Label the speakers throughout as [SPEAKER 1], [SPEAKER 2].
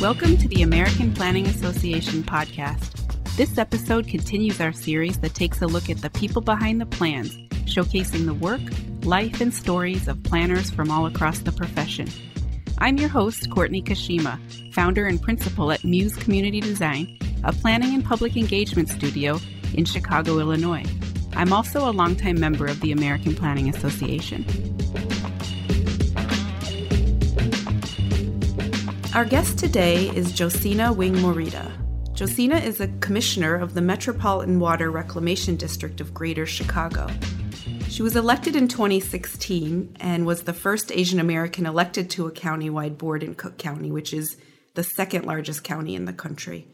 [SPEAKER 1] Welcome to the American Planning Association podcast. This episode continues our series that takes a look at the people behind the plans, showcasing the work, life, and stories of planners from all across the profession. I'm your host, Courtney Kashima, founder and principal at Muse Community Design, a planning and public engagement studio in Chicago, Illinois. I'm also a longtime member of the American Planning Association. Our guest today is Josina Wing Morita. Josina is a commissioner of the Metropolitan Water Reclamation District of Greater Chicago. She was elected in 2016 and was the first Asian American elected to a countywide board in Cook County, which is the second largest county in the country.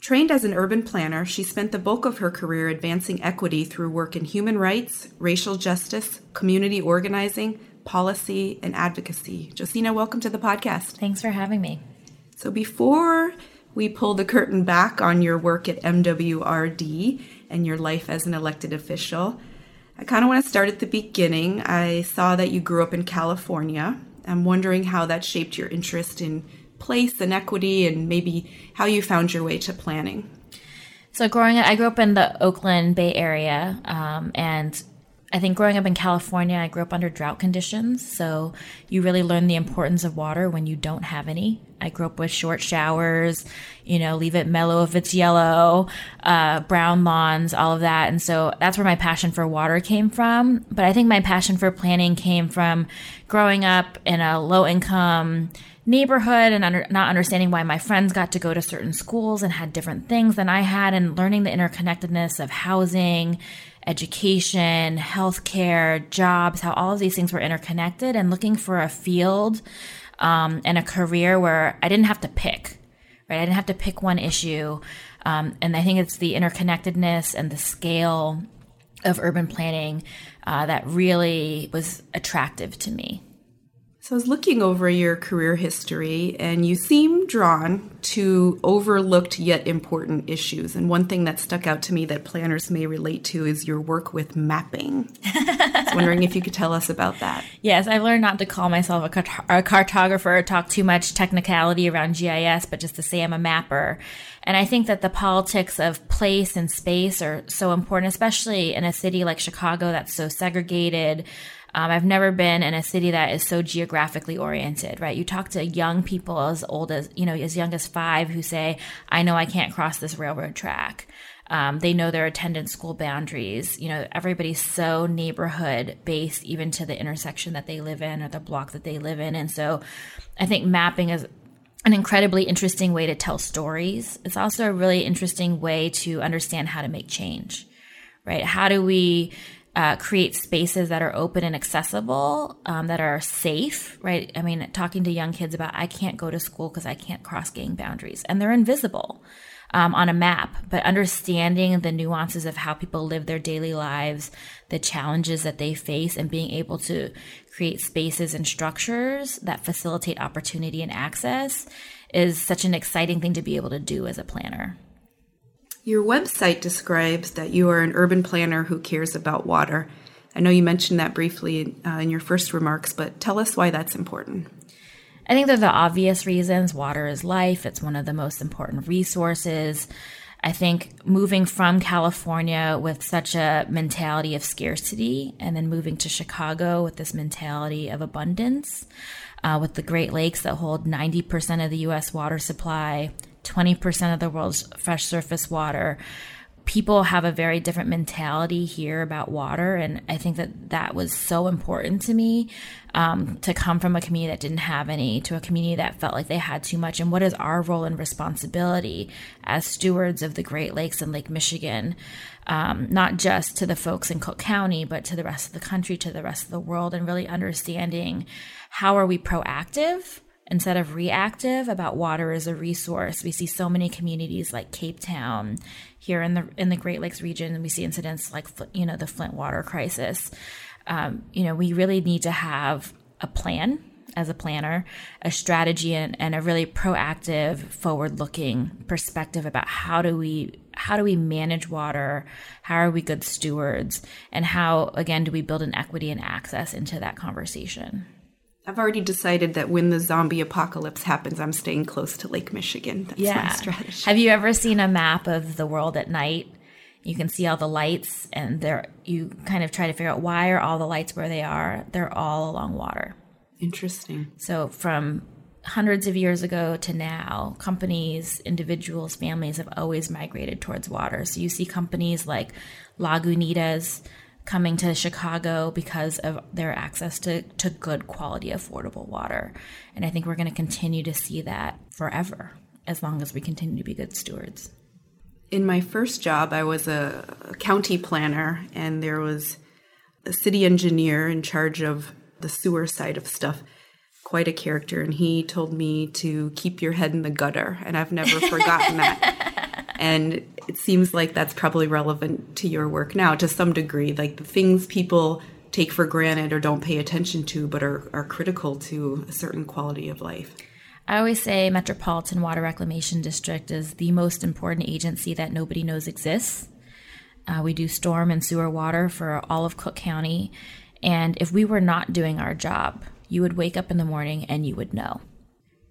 [SPEAKER 1] Trained as an urban planner, she spent the bulk of her career advancing equity through work in human rights, racial justice, community organizing, policy, and advocacy. Josina, welcome to the podcast.
[SPEAKER 2] Thanks for having me.
[SPEAKER 1] So, before we pull the curtain back on your work at MWRD and your life as an elected official, I kind of want to start at the beginning. I saw that you grew up in California. I'm wondering how that shaped your interest in place and equity and maybe how you found your way to planning.
[SPEAKER 2] So, growing up, I grew up in the Oakland Bay Area, um, and I think growing up in California, I grew up under drought conditions. So you really learn the importance of water when you don't have any. I grew up with short showers, you know, leave it mellow if it's yellow, uh, brown lawns, all of that. And so that's where my passion for water came from. But I think my passion for planning came from growing up in a low income neighborhood and under, not understanding why my friends got to go to certain schools and had different things than I had and learning the interconnectedness of housing education, healthcare, jobs, how all of these things were interconnected, and looking for a field um, and a career where I didn't have to pick, right? I didn't have to pick one issue. Um, and I think it's the interconnectedness and the scale of urban planning uh, that really was attractive to me.
[SPEAKER 1] So I was looking over your career history, and you seem drawn to overlooked yet important issues. And one thing that stuck out to me that planners may relate to is your work with mapping. I was wondering if you could tell us about that.
[SPEAKER 2] Yes, I've learned not to call myself a, cart- a cartographer or talk too much technicality around GIS, but just to say I'm a mapper. And I think that the politics of place and space are so important, especially in a city like Chicago that's so segregated. Um, I've never been in a city that is so geographically oriented, right? You talk to young people as old as, you know, as young as five who say, I know I can't cross this railroad track. Um, they know their attendance school boundaries. You know, everybody's so neighborhood based, even to the intersection that they live in or the block that they live in. And so I think mapping is an incredibly interesting way to tell stories. It's also a really interesting way to understand how to make change, right? How do we uh, create spaces that are open and accessible, um, that are safe, right? I mean, talking to young kids about I can't go to school because I can't cross gang boundaries, and they're invisible um, on a map, but understanding the nuances of how people live their daily lives, the challenges that they face, and being able to create spaces and structures that facilitate opportunity and access is such an exciting thing to be able to do as a planner.
[SPEAKER 1] Your website describes that you are an urban planner who cares about water. I know you mentioned that briefly uh, in your first remarks, but tell us why that's important.
[SPEAKER 2] I think they're the obvious reasons. Water is life, it's one of the most important resources. I think moving from California with such a mentality of scarcity and then moving to Chicago with this mentality of abundance, uh, with the Great Lakes that hold 90% of the US water supply, 20% of the world's fresh surface water. People have a very different mentality here about water. And I think that that was so important to me um, to come from a community that didn't have any to a community that felt like they had too much. And what is our role and responsibility as stewards of the Great Lakes and Lake Michigan? Um, not just to the folks in Cook County, but to the rest of the country, to the rest of the world, and really understanding how are we proactive instead of reactive about water as a resource. We see so many communities like Cape Town here in the in the Great Lakes region, we see incidents like you know the Flint water crisis. Um, you know, we really need to have a plan as a planner, a strategy, and, and a really proactive, forward-looking perspective about how do we how do we manage water, how are we good stewards, and how again do we build an equity and access into that conversation.
[SPEAKER 1] I've already decided that when the zombie apocalypse happens, I'm staying close to Lake Michigan. That's yeah. my strategy.
[SPEAKER 2] Have you ever seen a map of the world at night? You can see all the lights, and there you kind of try to figure out why are all the lights where they are. They're all along water.
[SPEAKER 1] Interesting.
[SPEAKER 2] So from hundreds of years ago to now, companies, individuals, families have always migrated towards water. So you see companies like Lagunitas coming to Chicago because of their access to, to good quality, affordable water. And I think we're going to continue to see that forever as long as we continue to be good stewards.
[SPEAKER 1] In my first job, I was a, a county planner, and there was a city engineer in charge of the sewer side of stuff quite a character, and he told me to keep your head in the gutter, and I've never forgotten that. And it seems like that's probably relevant to your work now to some degree. Like the things people take for granted or don't pay attention to, but are, are critical to a certain quality of life.
[SPEAKER 2] I always say Metropolitan Water Reclamation District is the most important agency that nobody knows exists. Uh, we do storm and sewer water for all of Cook County. And if we were not doing our job, you would wake up in the morning and you would know,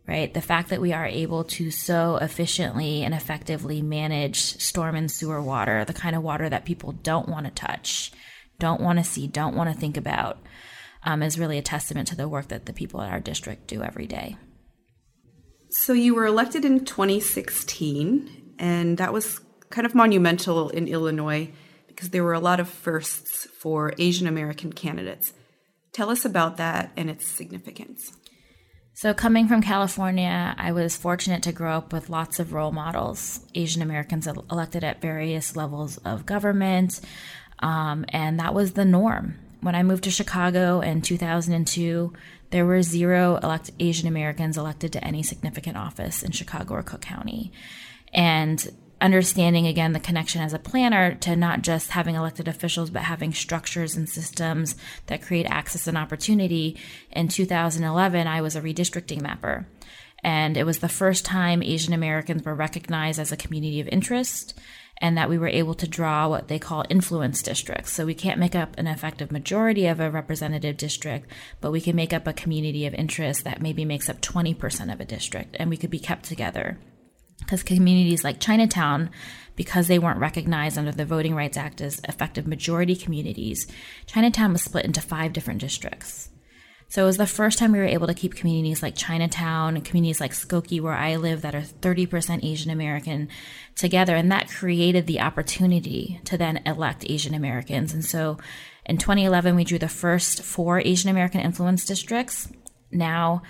[SPEAKER 2] right? The fact that we are able to so efficiently and effectively manage storm and sewer water, the kind of water that people don't want to touch, don't want to see, don't want to think about, um, is really a testament to the work that the people at our district do every day.
[SPEAKER 1] So you were elected in 2016, and that was kind of monumental in Illinois because there were a lot of firsts for Asian American candidates. Tell us about that and its significance.
[SPEAKER 2] So, coming from California, I was fortunate to grow up with lots of role models, Asian Americans elected at various levels of government, um, and that was the norm. When I moved to Chicago in 2002, there were zero elect- Asian Americans elected to any significant office in Chicago or Cook County. And understanding again the connection as a planner to not just having elected officials but having structures and systems that create access and opportunity in 2011 i was a redistricting mapper and it was the first time asian americans were recognized as a community of interest and that we were able to draw what they call influence districts. So we can't make up an effective majority of a representative district, but we can make up a community of interest that maybe makes up 20% of a district, and we could be kept together because communities like Chinatown, because they weren't recognized under the Voting Rights Act as effective majority communities, Chinatown was split into five different districts. So it was the first time we were able to keep communities like Chinatown communities like Skokie, where I live, that are 30% Asian American together. And that created the opportunity to then elect Asian Americans. And so in 2011, we drew the first four Asian American influence districts. Now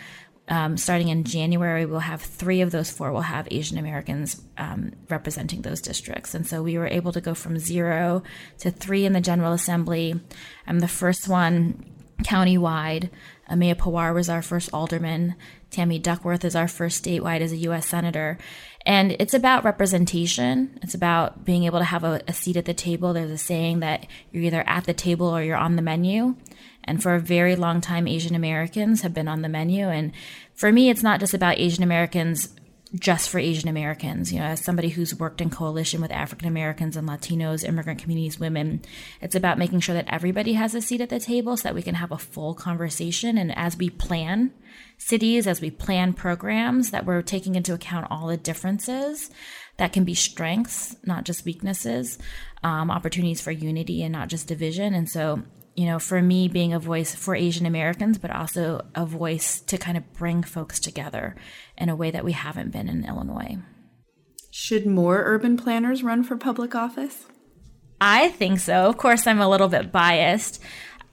[SPEAKER 2] um, starting in January, we'll have three of those four will have Asian Americans um, representing those districts. And so we were able to go from zero to three in the General Assembly. I'm the first one countywide. Ameya Pawar was our first alderman. Tammy Duckworth is our first statewide as a U.S. Senator. And it's about representation. It's about being able to have a, a seat at the table. There's a saying that you're either at the table or you're on the menu. And for a very long time, Asian Americans have been on the menu. And for me, it's not just about Asian Americans just for Asian Americans. You know, as somebody who's worked in coalition with African Americans and Latinos, immigrant communities, women, it's about making sure that everybody has a seat at the table so that we can have a full conversation. And as we plan cities, as we plan programs, that we're taking into account all the differences that can be strengths, not just weaknesses, um, opportunities for unity and not just division. And so you know, for me, being a voice for Asian Americans, but also a voice to kind of bring folks together in a way that we haven't been in Illinois.
[SPEAKER 1] Should more urban planners run for public office?
[SPEAKER 2] I think so. Of course, I'm a little bit biased.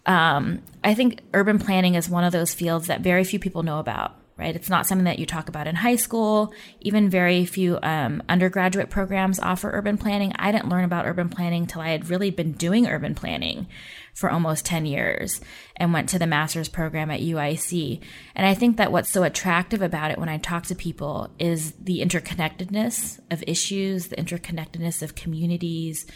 [SPEAKER 2] Um, I think urban planning is one of those fields that very few people know about right? It's not something that you talk about in high school. Even very few um, undergraduate programs offer urban planning. I didn't learn about urban planning until I had really been doing urban planning for almost 10 years and went to the master's program at UIC. And I think that what's so attractive about it when I talk to people is the interconnectedness of issues, the interconnectedness of communities,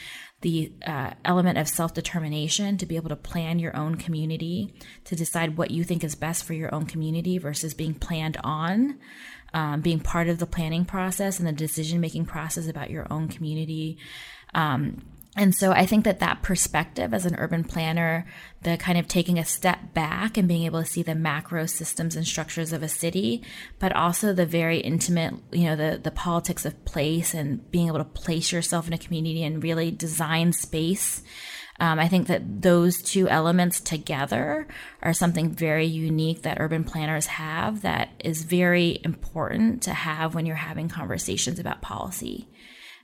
[SPEAKER 2] the uh, element of self determination to be able to plan your own community, to decide what you think is best for your own community versus being planned on, um, being part of the planning process and the decision making process about your own community. Um, And so I think that that perspective as an urban planner, the kind of taking a step back and being able to see the macro systems and structures of a city, but also the very intimate, you know, the, the politics of place and being able to place yourself in a community and really design space. Um, I think that those two elements together are something very unique that urban planners have that is very important to have when you're having conversations about policy.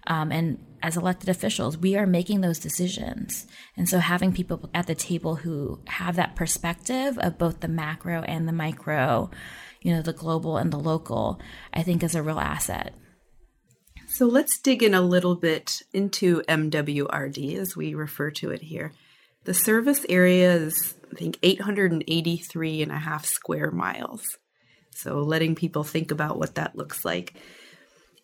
[SPEAKER 2] Um, and as elected officials, we are making those decisions. And so having people at the table who have that perspective of both the macro and the micro, you know, the global and the local, I think is a real asset.
[SPEAKER 1] So let's dig in a little bit into MWRD as we refer to it here. The service area is, I think, 883 and a half square miles. So letting people think about what that looks like.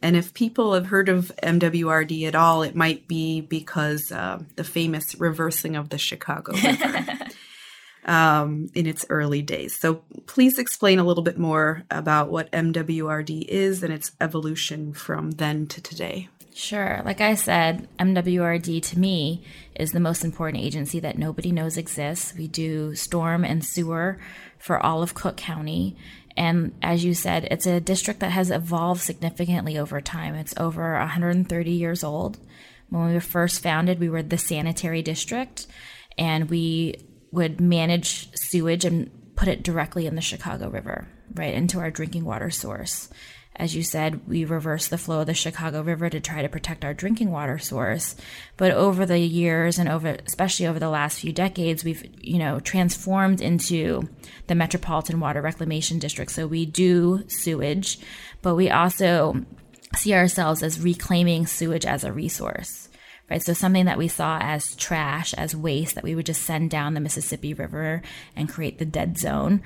[SPEAKER 1] And if people have heard of MWRD at all, it might be because uh, the famous reversing of the Chicago River um, in its early days. So please explain a little bit more about what MWRD is and its evolution from then to today.
[SPEAKER 2] Sure. Like I said, MWRD to me is the most important agency that nobody knows exists. We do storm and sewer for all of Cook County. And as you said, it's a district that has evolved significantly over time. It's over 130 years old. When we were first founded, we were the sanitary district and we would manage sewage and put it directly in the Chicago River, right into our drinking water source. As you said, we reversed the flow of the Chicago River to try to protect our drinking water source. But over the years and over, especially over the last few decades, we've, you know, transformed into the Metropolitan Water Reclamation District. So we do sewage, but we also see ourselves as reclaiming sewage as a resource. Right, so something that we saw as trash, as waste that we would just send down the Mississippi River and create the dead zone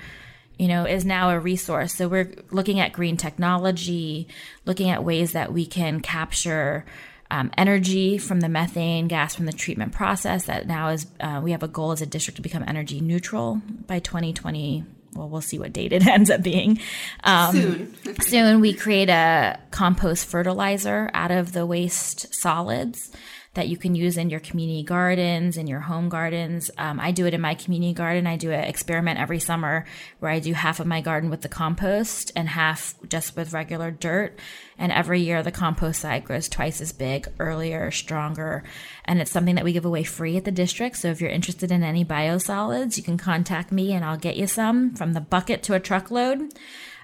[SPEAKER 2] you know, is now a resource. So we're looking at green technology, looking at ways that we can capture um, energy from the methane gas from the treatment process. That now is uh, we have a goal as a district to become energy neutral by 2020. Well, we'll see what date it ends up being.
[SPEAKER 1] Um, soon.
[SPEAKER 2] soon we create a compost fertilizer out of the waste solids that you can use in your community gardens, in your home gardens. Um, I do it in my community garden. I do an experiment every summer where I do half of my garden with the compost and half just with regular dirt. And every year the compost side grows twice as big, earlier, stronger. And it's something that we give away free at the district. So if you're interested in any biosolids, you can contact me and I'll get you some from the bucket to a truckload.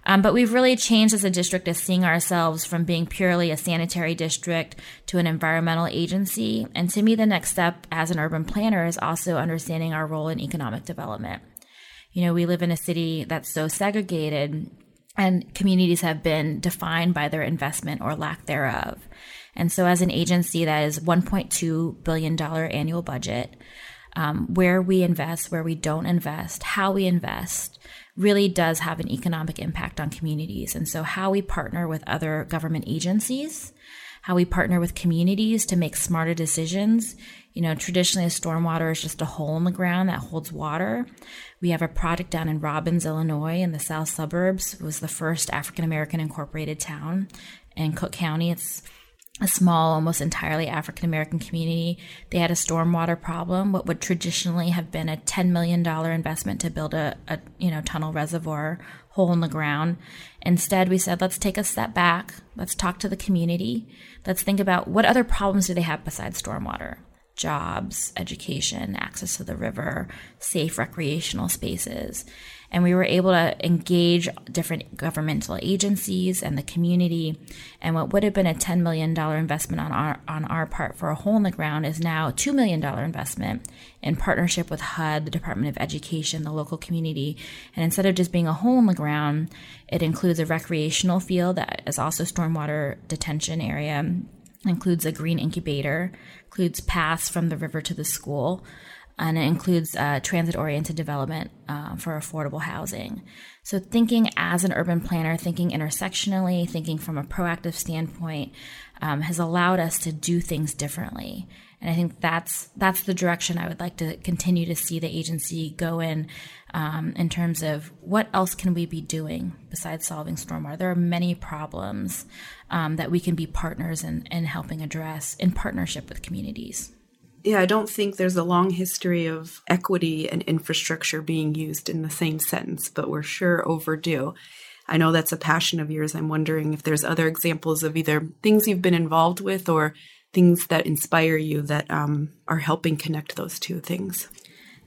[SPEAKER 2] Um, but we've really changed as a district as seeing ourselves from being purely a sanitary district to an environmental agency. And to me, the next step as an urban planner is also understanding our role in economic development. You know, we live in a city that's so segregated and communities have been defined by their investment or lack thereof. And so as an agency that is $1.2 billion annual budget, um, where we invest, where we don't invest, how we invest, really does have an economic impact on communities. And so, how we partner with other government agencies, how we partner with communities to make smarter decisions. You know, traditionally, a stormwater is just a hole in the ground that holds water. We have a project down in Robbins, Illinois, in the south suburbs. It was the first African American incorporated town in Cook County. It's a small, almost entirely African American community. They had a stormwater problem, what would traditionally have been a $10 million investment to build a, a, you know, tunnel reservoir hole in the ground. Instead, we said, let's take a step back. Let's talk to the community. Let's think about what other problems do they have besides stormwater? Jobs, education, access to the river, safe recreational spaces and we were able to engage different governmental agencies and the community. And what would have been a $10 million investment on our, on our part for a hole in the ground is now a $2 million investment in partnership with HUD, the Department of Education, the local community. And instead of just being a hole in the ground, it includes a recreational field that is also stormwater detention area, includes a green incubator, includes paths from the river to the school and it includes uh, transit oriented development uh, for affordable housing. So, thinking as an urban planner, thinking intersectionally, thinking from a proactive standpoint, um, has allowed us to do things differently. And I think that's that's the direction I would like to continue to see the agency go in, um, in terms of what else can we be doing besides solving stormwater. There are many problems um, that we can be partners in, in helping address in partnership with communities.
[SPEAKER 1] Yeah, I don't think there's a long history of equity and infrastructure being used in the same sentence, but we're sure overdue. I know that's a passion of yours. I'm wondering if there's other examples of either things you've been involved with or things that inspire you that um, are helping connect those two things.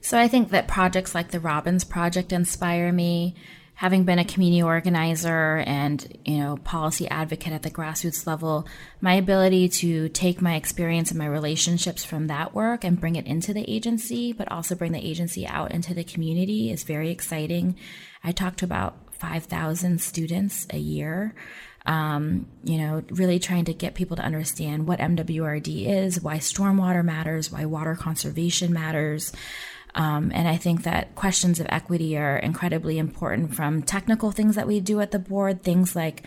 [SPEAKER 2] So I think that projects like the Robbins Project inspire me. Having been a community organizer and you know policy advocate at the grassroots level my ability to take my experience and my relationships from that work and bring it into the agency but also bring the agency out into the community is very exciting. I talk to about 5000 students a year. Um, you know, really trying to get people to understand what MWRD is, why stormwater matters, why water conservation matters, um, and I think that questions of equity are incredibly important from technical things that we do at the board, things like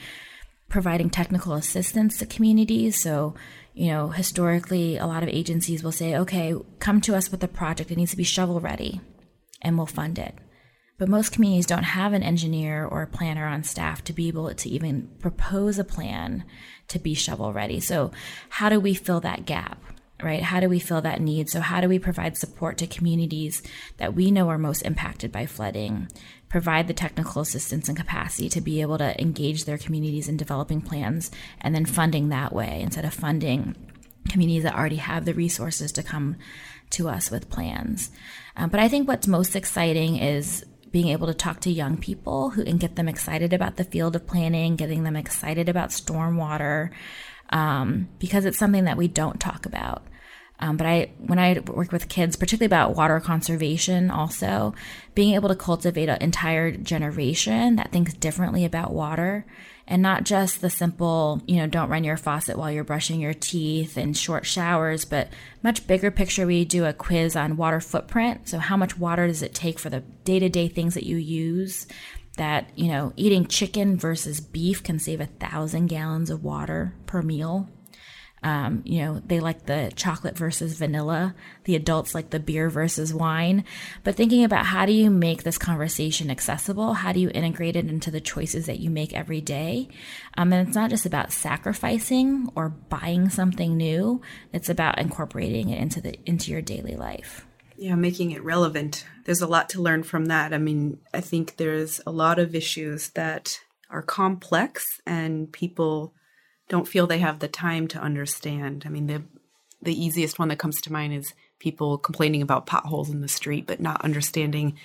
[SPEAKER 2] providing technical assistance to communities. So, you know, historically, a lot of agencies will say, okay, come to us with a project. It needs to be shovel ready and we'll fund it. But most communities don't have an engineer or a planner on staff to be able to even propose a plan to be shovel ready. So, how do we fill that gap? Right? How do we fill that need? So, how do we provide support to communities that we know are most impacted by flooding? Provide the technical assistance and capacity to be able to engage their communities in developing plans and then funding that way instead of funding communities that already have the resources to come to us with plans. Um, but I think what's most exciting is being able to talk to young people who and get them excited about the field of planning, getting them excited about stormwater, um, because it's something that we don't talk about. Um, but I, when I work with kids, particularly about water conservation, also being able to cultivate an entire generation that thinks differently about water and not just the simple, you know, don't run your faucet while you're brushing your teeth and short showers, but much bigger picture. We do a quiz on water footprint. So how much water does it take for the day to day things that you use? That, you know, eating chicken versus beef can save a thousand gallons of water per meal um, you know, they like the chocolate versus vanilla. The adults like the beer versus wine. But thinking about how do you make this conversation accessible? How do you integrate it into the choices that you make every day? Um, and it's not just about sacrificing or buying something new. It's about incorporating it into the into your daily life.
[SPEAKER 1] Yeah, making it relevant. There's a lot to learn from that. I mean, I think there's a lot of issues that are complex and people don't feel they have the time to understand. I mean, the the easiest one that comes to mind is people complaining about potholes in the street, but not understanding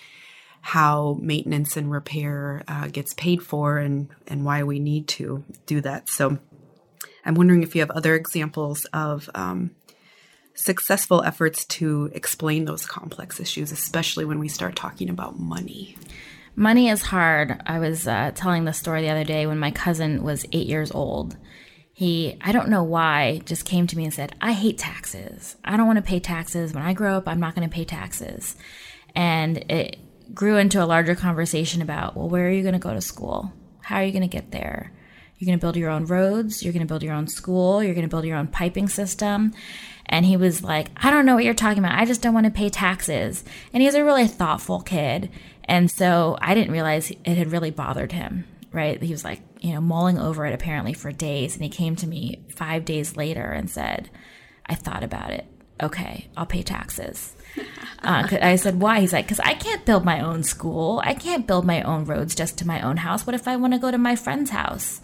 [SPEAKER 1] how maintenance and repair uh, gets paid for and and why we need to do that. So, I'm wondering if you have other examples of um, successful efforts to explain those complex issues, especially when we start talking about money.
[SPEAKER 2] Money is hard. I was uh, telling the story the other day when my cousin was eight years old he, I don't know why, just came to me and said, I hate taxes. I don't want to pay taxes. When I grow up, I'm not going to pay taxes. And it grew into a larger conversation about, well, where are you going to go to school? How are you going to get there? You're going to build your own roads. You're going to build your own school. You're going to build your own piping system. And he was like, I don't know what you're talking about. I just don't want to pay taxes. And he's a really thoughtful kid. And so I didn't realize it had really bothered him, right? He was like, you know, mulling over it apparently for days. And he came to me five days later and said, I thought about it. Okay, I'll pay taxes. Uh, I said, why? He's like, because I can't build my own school. I can't build my own roads just to my own house. What if I want to go to my friend's house?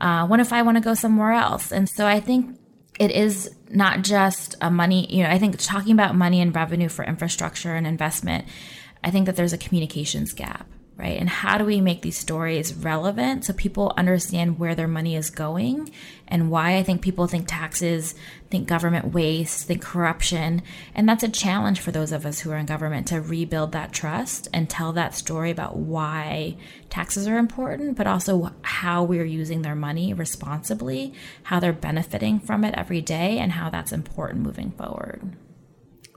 [SPEAKER 2] Uh, what if I want to go somewhere else? And so I think it is not just a money, you know, I think talking about money and revenue for infrastructure and investment, I think that there's a communications gap right? And how do we make these stories relevant so people understand where their money is going and why I think people think taxes, think government waste, think corruption. And that's a challenge for those of us who are in government to rebuild that trust and tell that story about why taxes are important, but also how we're using their money responsibly, how they're benefiting from it every day, and how that's important moving forward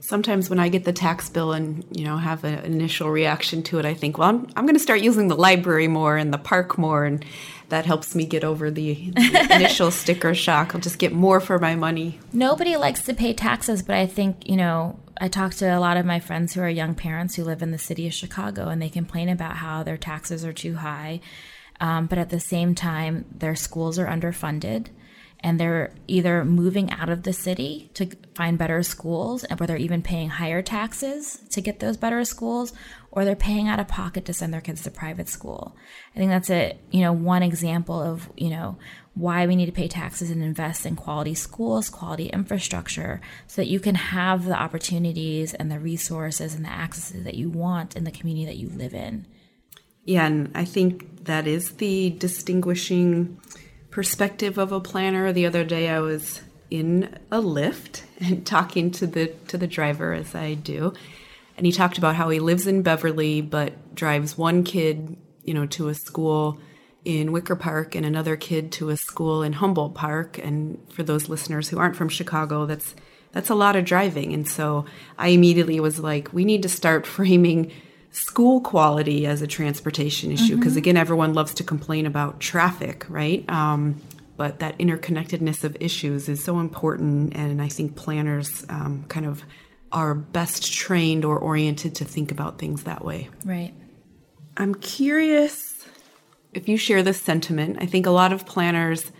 [SPEAKER 1] sometimes when I get the tax bill and you know have an initial reaction to it, I think, well, I'm, I'm going to start using the library more and the park more, and that helps me get over the, the initial sticker shock. I'll just get more for my money.
[SPEAKER 2] Nobody likes to pay taxes, but I think you know. I talk to a lot of my friends who are young parents who live in the city of Chicago, and they complain about how their taxes are too high. Um, but at the same time, their schools are underfunded and they're either moving out of the city to find better schools, where they're even paying higher taxes to get those better schools, or they're paying out of pocket to send their kids to private school. I think that's a you know one example of you know why we need to pay taxes and invest in quality schools, quality infrastructure, so that you can have the opportunities and the resources and the accesses that you want in the community that you live in.
[SPEAKER 1] Yeah, and I think that is the distinguishing perspective of a planner. The other day I was in a Lyft and talking to the to the driver as I do. And he talked about how he lives in Beverly but drives one kid, you know, to a school in Wicker Park and another kid to a school in Humboldt Park. And for those listeners who aren't from Chicago, that's that's a lot of driving. And so I immediately was like, we need to start framing school quality as a transportation issue because mm-hmm. again everyone loves to complain about traffic right? Um, but that interconnectedness of issues is so important and i think planners um, kind of are best trained or oriented to think about things that way.
[SPEAKER 2] Right.
[SPEAKER 1] I'm curious if you share this sentiment. I think a lot of planners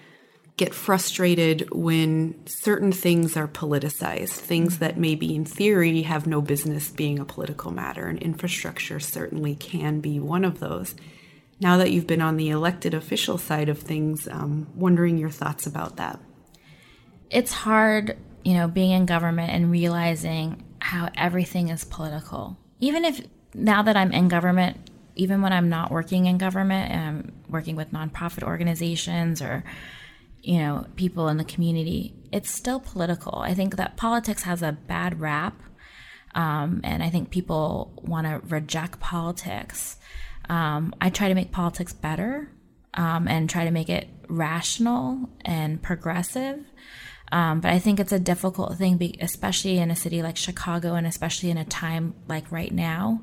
[SPEAKER 1] get frustrated when certain things are politicized, things that maybe in theory have no business being a political matter, and infrastructure certainly can be one of those. Now that you've been on the elected official side of things, um, wondering your thoughts about that.
[SPEAKER 2] It's hard, you know, being in government and realizing how everything is political. Even if now that I'm in government, even when I'm not working in government and I'm working with nonprofit organizations or you know, people in the community, it's still political. I think that politics has a bad rap. Um, and I think people want to reject politics. Um, I try to make politics better um, and try to make it rational and progressive. Um, but I think it's a difficult thing, especially in a city like Chicago and especially in a time like right now,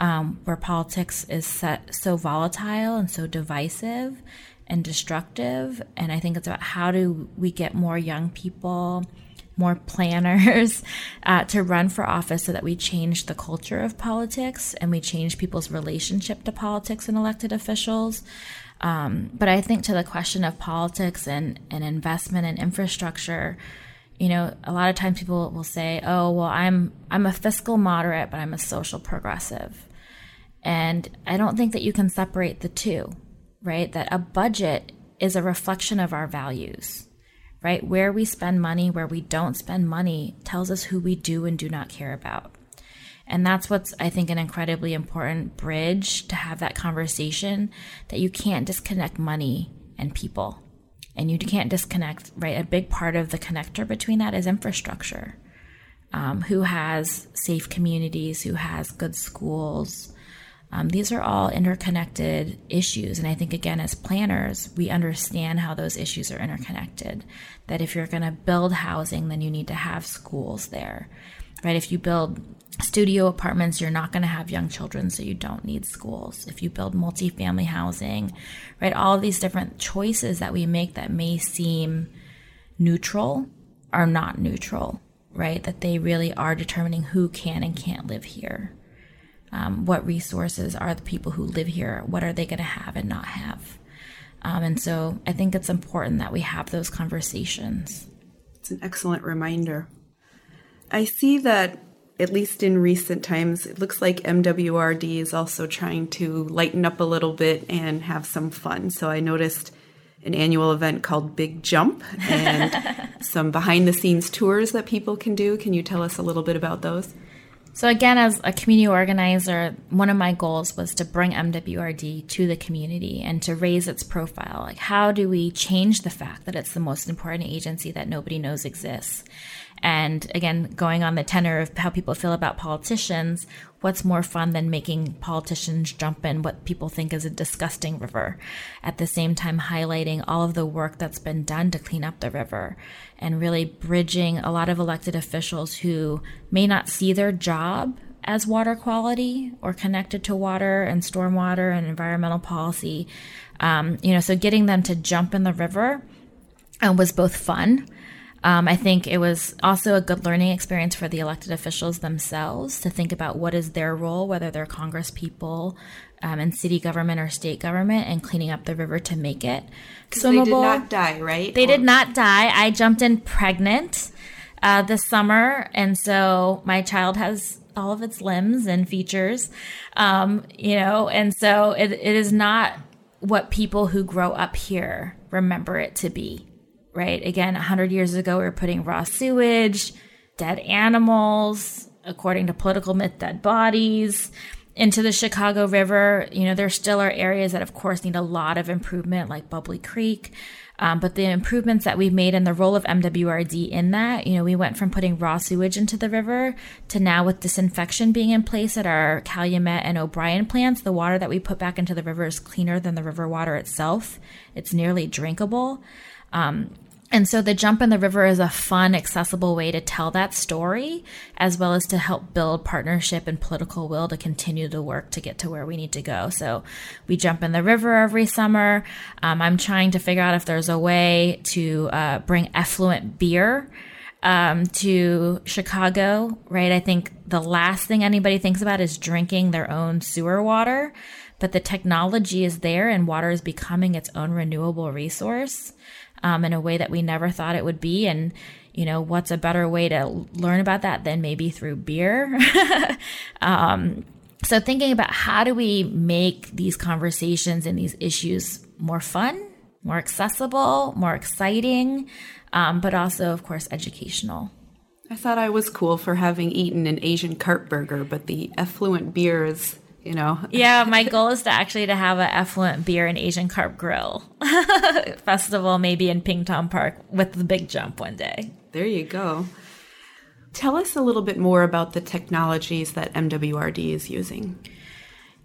[SPEAKER 2] um, where politics is set, so volatile and so divisive and destructive. And I think it's about how do we get more young people, more planners uh, to run for office so that we change the culture of politics and we change people's relationship to politics and elected officials. Um, but I think to the question of politics and, and investment and infrastructure, you know, a lot of times people will say, "Oh, well, I'm I'm a fiscal moderate, but I'm a social progressive," and I don't think that you can separate the two right? That a budget is a reflection of our values, right? Where we spend money, where we don't spend money tells us who we do and do not care about. And that's what's, I think, an incredibly important bridge to have that conversation that you can't disconnect money and people. And you can't disconnect, right? A big part of the connector between that is infrastructure. Um, who has safe communities, who has good schools, um, these are all interconnected issues. And I think, again, as planners, we understand how those issues are interconnected. That if you're going to build housing, then you need to have schools there, right? If you build studio apartments, you're not going to have young children, so you don't need schools. If you build multifamily housing, right? All these different choices that we make that may seem neutral are not neutral, right? That they really are determining who can and can't live here um, what resources are the people who live here? What are they going to have and not have? Um, and so i think it's important that we have those conversations.
[SPEAKER 1] It's an excellent reminder. I see that at least in recent times it looks like mwrd is also trying to lighten up a little bit and have some fun. So i noticed an annual event called Big Jump and some behind the scenes tours that people can do. Can you tell us a little bit about those?
[SPEAKER 2] So, again, as a community organizer, one of my goals was to bring MWRD to the community and to raise its profile. Like, how do we change the fact that it's the most important agency that nobody knows exists? And again, going on the tenor of how people feel about politicians, what's more fun than making politicians jump in what people think is a disgusting river? At the same time, highlighting all of the work that's been done to clean up the river and really bridging a lot of elected officials who may not see their job as water quality or connected to water and stormwater and environmental policy. Um, you know, so getting them to jump in the river uh, was both fun Um, I think it was also a good learning experience for the elected officials themselves to think about what is their role, whether they're Congress people um, in city government or state government, and cleaning up the river to make it
[SPEAKER 1] swimmable. They did not die, right?
[SPEAKER 2] They or- did not die. I jumped in pregnant uh, this summer, and so my child has all of its limbs and features, um, you know, and so it, it is not what people who grow up here remember it to be right? Again, 100 years ago, we were putting raw sewage, dead animals, according to political myth, dead bodies into the Chicago River. You know, there still are areas that, of course, need a lot of improvement, like Bubbly Creek. Um, but the improvements that we've made and the role of MWRD in that, you know, we went from putting raw sewage into the river to now with disinfection being in place at our Calumet and O'Brien plants, the water that we put back into the river is cleaner than the river water itself. It's nearly drinkable. Um, and so the jump in the river is a fun, accessible way to tell that story, as well as to help build partnership and political will to continue the work to get to where we need to go. So we jump in the river every summer. Um, I'm trying to figure out if there's a way to uh, bring effluent beer um, to Chicago, right? I think the last thing anybody thinks about is drinking their own sewer water, but the technology is there and water is becoming its own renewable resource um, in a way that we never thought it would be. And, you know, what's a better way to learn about that than maybe through beer? um, so, thinking about how do we make these conversations and these issues more fun, more accessible, more exciting, um, but also, of course, educational.
[SPEAKER 1] I thought I was cool for having eaten an Asian carp burger, but the effluent beers you know.
[SPEAKER 2] yeah, my goal is to actually to have an effluent beer and Asian carp grill festival, maybe in Ping Tom Park with the big jump one day.
[SPEAKER 1] There you go. Tell us a little bit more about the technologies that MWRD is using.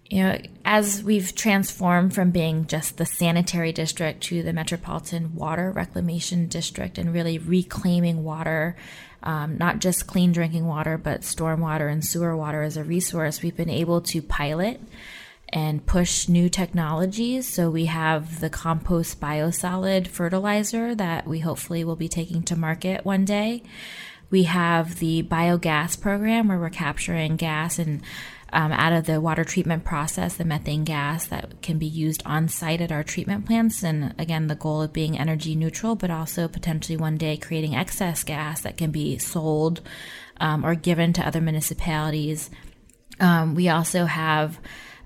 [SPEAKER 2] You know, as we've transformed from being just the sanitary district to the Metropolitan Water Reclamation District and really reclaiming water um, not just clean drinking water, but stormwater and sewer water as a resource, we've been able to pilot and push new technologies. So we have the compost biosolid fertilizer that we hopefully will be taking to market one day. We have the biogas program where we're capturing gas and um, out of the water treatment process, the methane gas that can be used on site at our treatment plants. And again, the goal of being energy neutral, but also potentially one day creating excess gas that can be sold um, or given to other municipalities. Um, we also have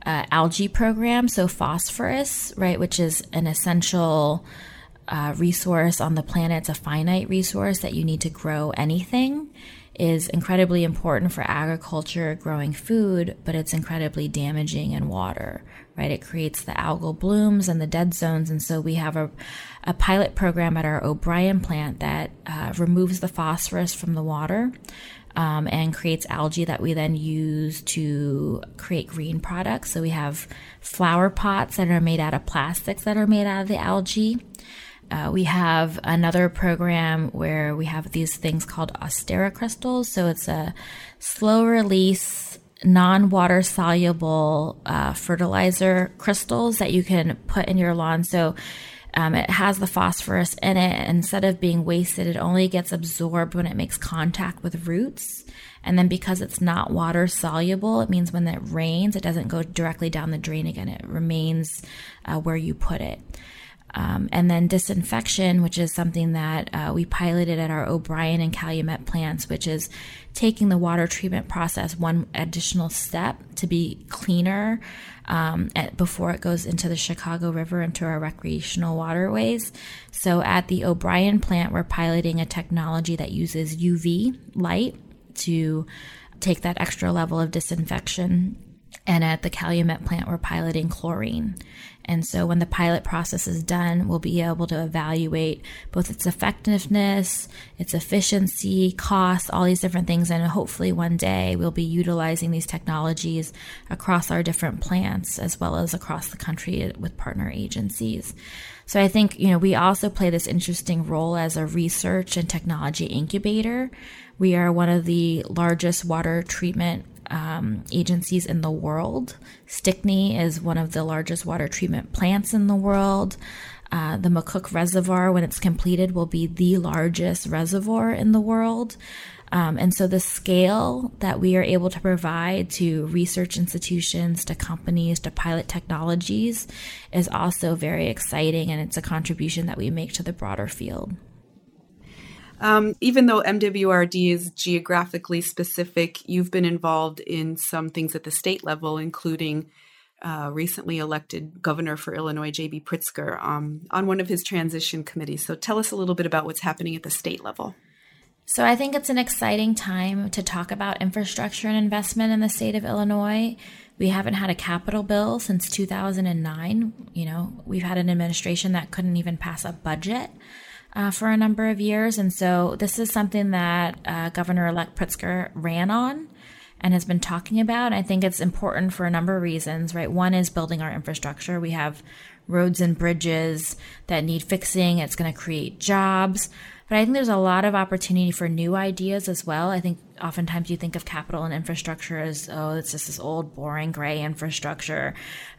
[SPEAKER 2] uh, algae program, so phosphorus, right, which is an essential. Uh, resource on the planet. It's a finite resource that you need to grow anything is incredibly important for agriculture, growing food, but it's incredibly damaging in water, right? It creates the algal blooms and the dead zones. And so we have a, a pilot program at our O'Brien plant that uh, removes the phosphorus from the water. Um, and creates algae that we then use to create green products. So we have flower pots that are made out of plastics that are made out of the algae. Uh, we have another program where we have these things called Ostara crystals. So it's a slow release, non water soluble uh, fertilizer crystals that you can put in your lawn. So um, it has the phosphorus in it. Instead of being wasted, it only gets absorbed when it makes contact with roots. And then because it's not water soluble, it means when it rains, it doesn't go directly down the drain again. It remains uh, where you put it. Um, and then disinfection, which is something that uh, we piloted at our O'Brien and Calumet plants, which is taking the water treatment process one additional step to be cleaner um, at, before it goes into the Chicago River into our recreational waterways. So at the O'Brien plant, we're piloting a technology that uses UV light to take that extra level of disinfection and at the Calumet plant, we're piloting chlorine. And so when the pilot process is done, we'll be able to evaluate both its effectiveness, its efficiency, cost, all these different things. And hopefully one day we'll be utilizing these technologies across our different plants as well as across the country with partner agencies. So I think, you know, we also play this interesting role as a research and technology incubator. We are one of the largest water treatment um, agencies in the world. Stickney is one of the largest water treatment plants in the world. Uh, the McCook Reservoir, when it's completed, will be the largest reservoir in the world. Um, and so the scale that we are able to provide to research institutions, to companies, to pilot technologies is also very exciting. And it's a contribution that we make to the broader field.
[SPEAKER 1] Um, even though MWRD is geographically specific, you've been involved in some things at the state level, including uh, recently elected governor for Illinois, J.B. Pritzker, um, on one of his transition committees. So tell us a little bit about what's happening at the state level.
[SPEAKER 2] So I think it's an exciting time to talk about infrastructure and investment in the state of Illinois. We haven't had a capital bill since 2009. You know, we've had an administration that couldn't even pass a budget uh, for a number of years. And so this is something that uh, Governor elect Pritzker ran on and has been talking about. I think it's important for a number of reasons, right? One is building our infrastructure. We have roads and bridges that need fixing, it's going to create jobs. But I think there's a lot of opportunity for new ideas as well. I think oftentimes you think of capital and infrastructure as, oh, it's just this old, boring, gray infrastructure.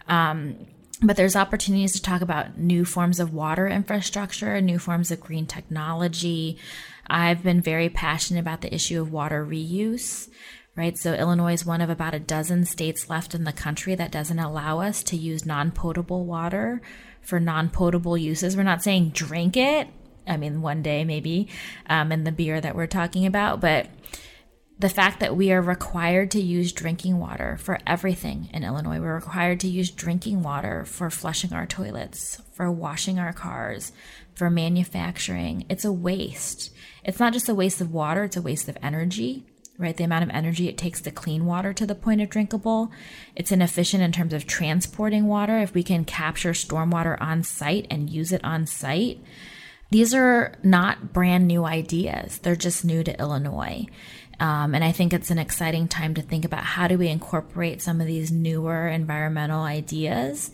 [SPEAKER 2] Um, but there's opportunities to talk about new forms of water infrastructure, new forms of green technology. I've been very passionate about the issue of water reuse, right? So Illinois is one of about a dozen states left in the country that doesn't allow us to use non potable water for non potable uses. We're not saying drink it. I mean, one day maybe, um, in the beer that we're talking about, but the fact that we are required to use drinking water for everything in Illinois. We're required to use drinking water for flushing our toilets, for washing our cars, for manufacturing. It's a waste. It's not just a waste of water, it's a waste of energy, right? The amount of energy it takes to clean water to the point of drinkable. It's inefficient in terms of transporting water. If we can capture stormwater on site and use it on site, these are not brand new ideas. They're just new to Illinois. Um, and I think it's an exciting time to think about how do we incorporate some of these newer environmental ideas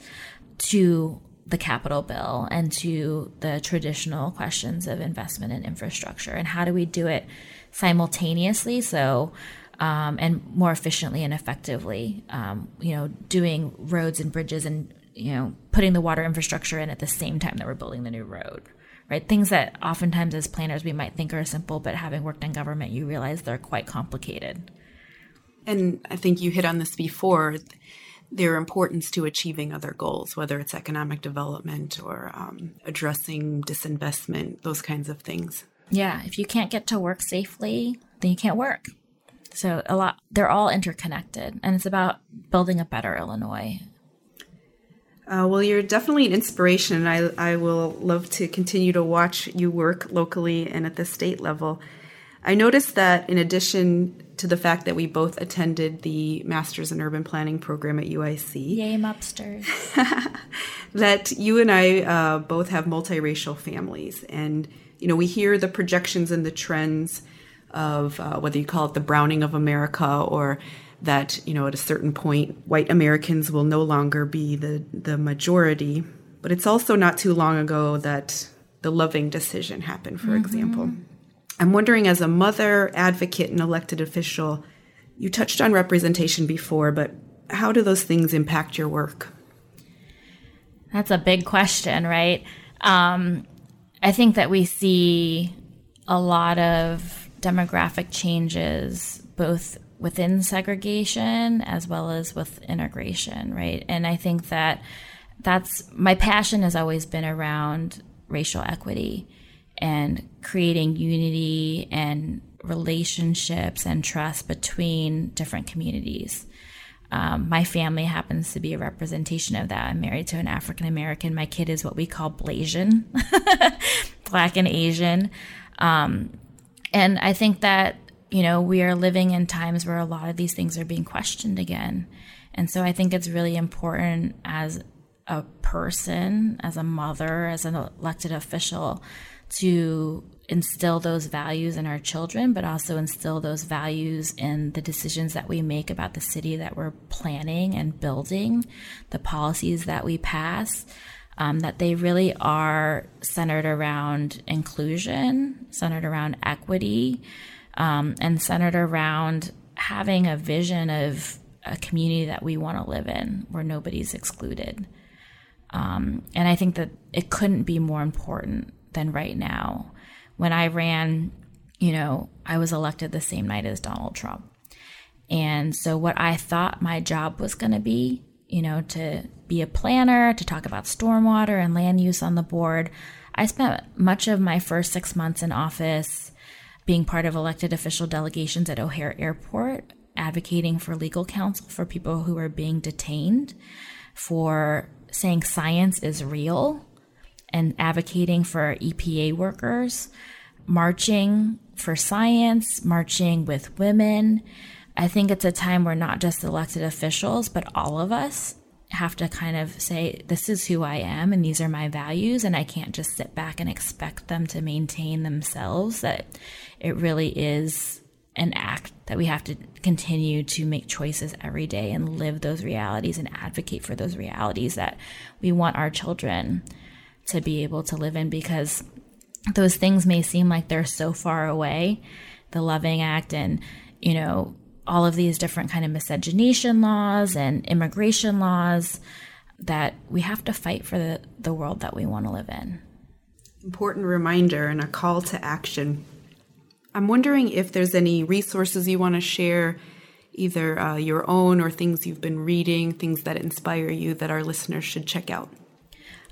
[SPEAKER 2] to the capital bill and to the traditional questions of investment in infrastructure and how do we do it simultaneously so um, and more efficiently and effectively um, you know doing roads and bridges and you know putting the water infrastructure in at the same time that we're building the new road right? Things that oftentimes as planners we might think are simple, but having worked in government, you realize they're quite complicated.
[SPEAKER 1] And I think you hit on this before their importance to achieving other goals, whether it's economic development or um, addressing disinvestment, those kinds of things.
[SPEAKER 2] Yeah, if you can't get to work safely, then you can't work. So a lot, they're all interconnected, and it's about building a better Illinois.
[SPEAKER 1] Uh, well, you're definitely an inspiration. I, I will love to continue to watch you work locally and at the state level. I noticed that in addition to the fact that we both attended the Masters in Urban Planning program at UIC.
[SPEAKER 2] Yay, Mupsters.
[SPEAKER 1] that you and I uh, both have multiracial families. And, you know, we hear the projections and the trends of uh, whether you call it the browning of America or that you know at a certain point white Americans will no longer be the the majority. But it's also not too long ago that the Loving decision happened, for mm-hmm. example. I'm wondering, as a mother, advocate, and elected official, you touched on representation before, but how do those things impact your work?
[SPEAKER 2] That's a big question, right? Um, I think that we see a lot of demographic changes, both within segregation as well as with integration, right? And I think that that's my passion has always been around racial equity and creating unity and relationships and trust between different communities. Um, my family happens to be a representation of that. I'm married to an African American. My kid is what we call Blasian, Black and Asian. Um, and I think that you know, we are living in times where a lot of these things are being questioned again. And so I think it's really important as a person, as a mother, as an elected official to instill those values in our children, but also instill those values in the decisions that we make about the city that we're planning and building, the policies that we pass. Um, that they really are centered around inclusion, centered around equity, um, and centered around having a vision of a community that we want to live in where nobody's excluded. Um, and I think that it couldn't be more important than right now. When I ran, you know, I was elected the same night as Donald Trump. And so, what I thought my job was going to be, you know, to be a planner, to talk about stormwater and land use on the board, I spent much of my first six months in office being part of elected official delegations at O'Hare Airport, advocating for legal counsel for people who are being detained, for saying science is real, and advocating for EPA workers, marching for science, marching with women. I think it's a time where not just elected officials, but all of us have to kind of say, this is who I am and these are my values. And I can't just sit back and expect them to maintain themselves. That it really is an act that we have to continue to make choices every day and live those realities and advocate for those realities that we want our children to be able to live in because those things may seem like they're so far away the loving act and you know all of these different kind of miscegenation laws and immigration laws that we have to fight for the, the world that we want to live in.
[SPEAKER 1] Important reminder and a call to action. I'm wondering if there's any resources you want to share, either uh, your own or things you've been reading, things that inspire you that our listeners should check out.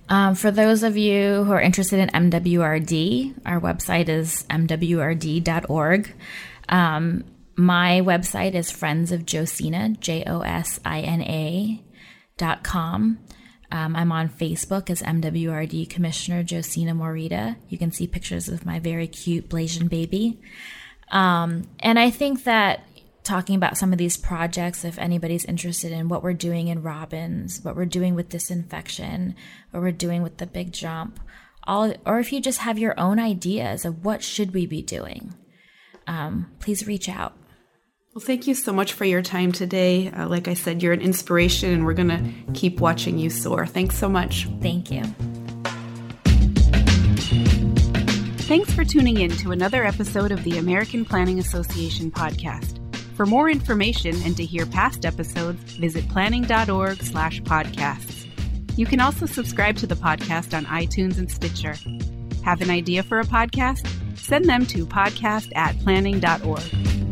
[SPEAKER 2] Um, for those of you who are interested in MWRD, our website is mwrd.org. Um, my website is Friends of Josina, J O S I N A dot com. Um, I'm on Facebook as MWRD Commissioner Josina Morita. You can see pictures of my very cute Blasian baby. Um, and I think that talking about some of these projects, if anybody's interested in what we're doing in Robbins, what we're doing with disinfection, what we're doing with the big jump, all, or if you just have your own ideas of what should we be doing, um, please reach out.
[SPEAKER 1] Well, thank you so much for your time today. Uh, like I said, you're an inspiration, and we're going to keep watching you soar. Thanks so much.
[SPEAKER 2] Thank you.
[SPEAKER 1] Thanks for tuning in to another episode of the American Planning Association podcast. For more information and to hear past episodes, visit planning.org slash podcasts. You can also subscribe to the podcast on iTunes and Stitcher. Have an idea for a podcast? Send them to podcast at planning.org.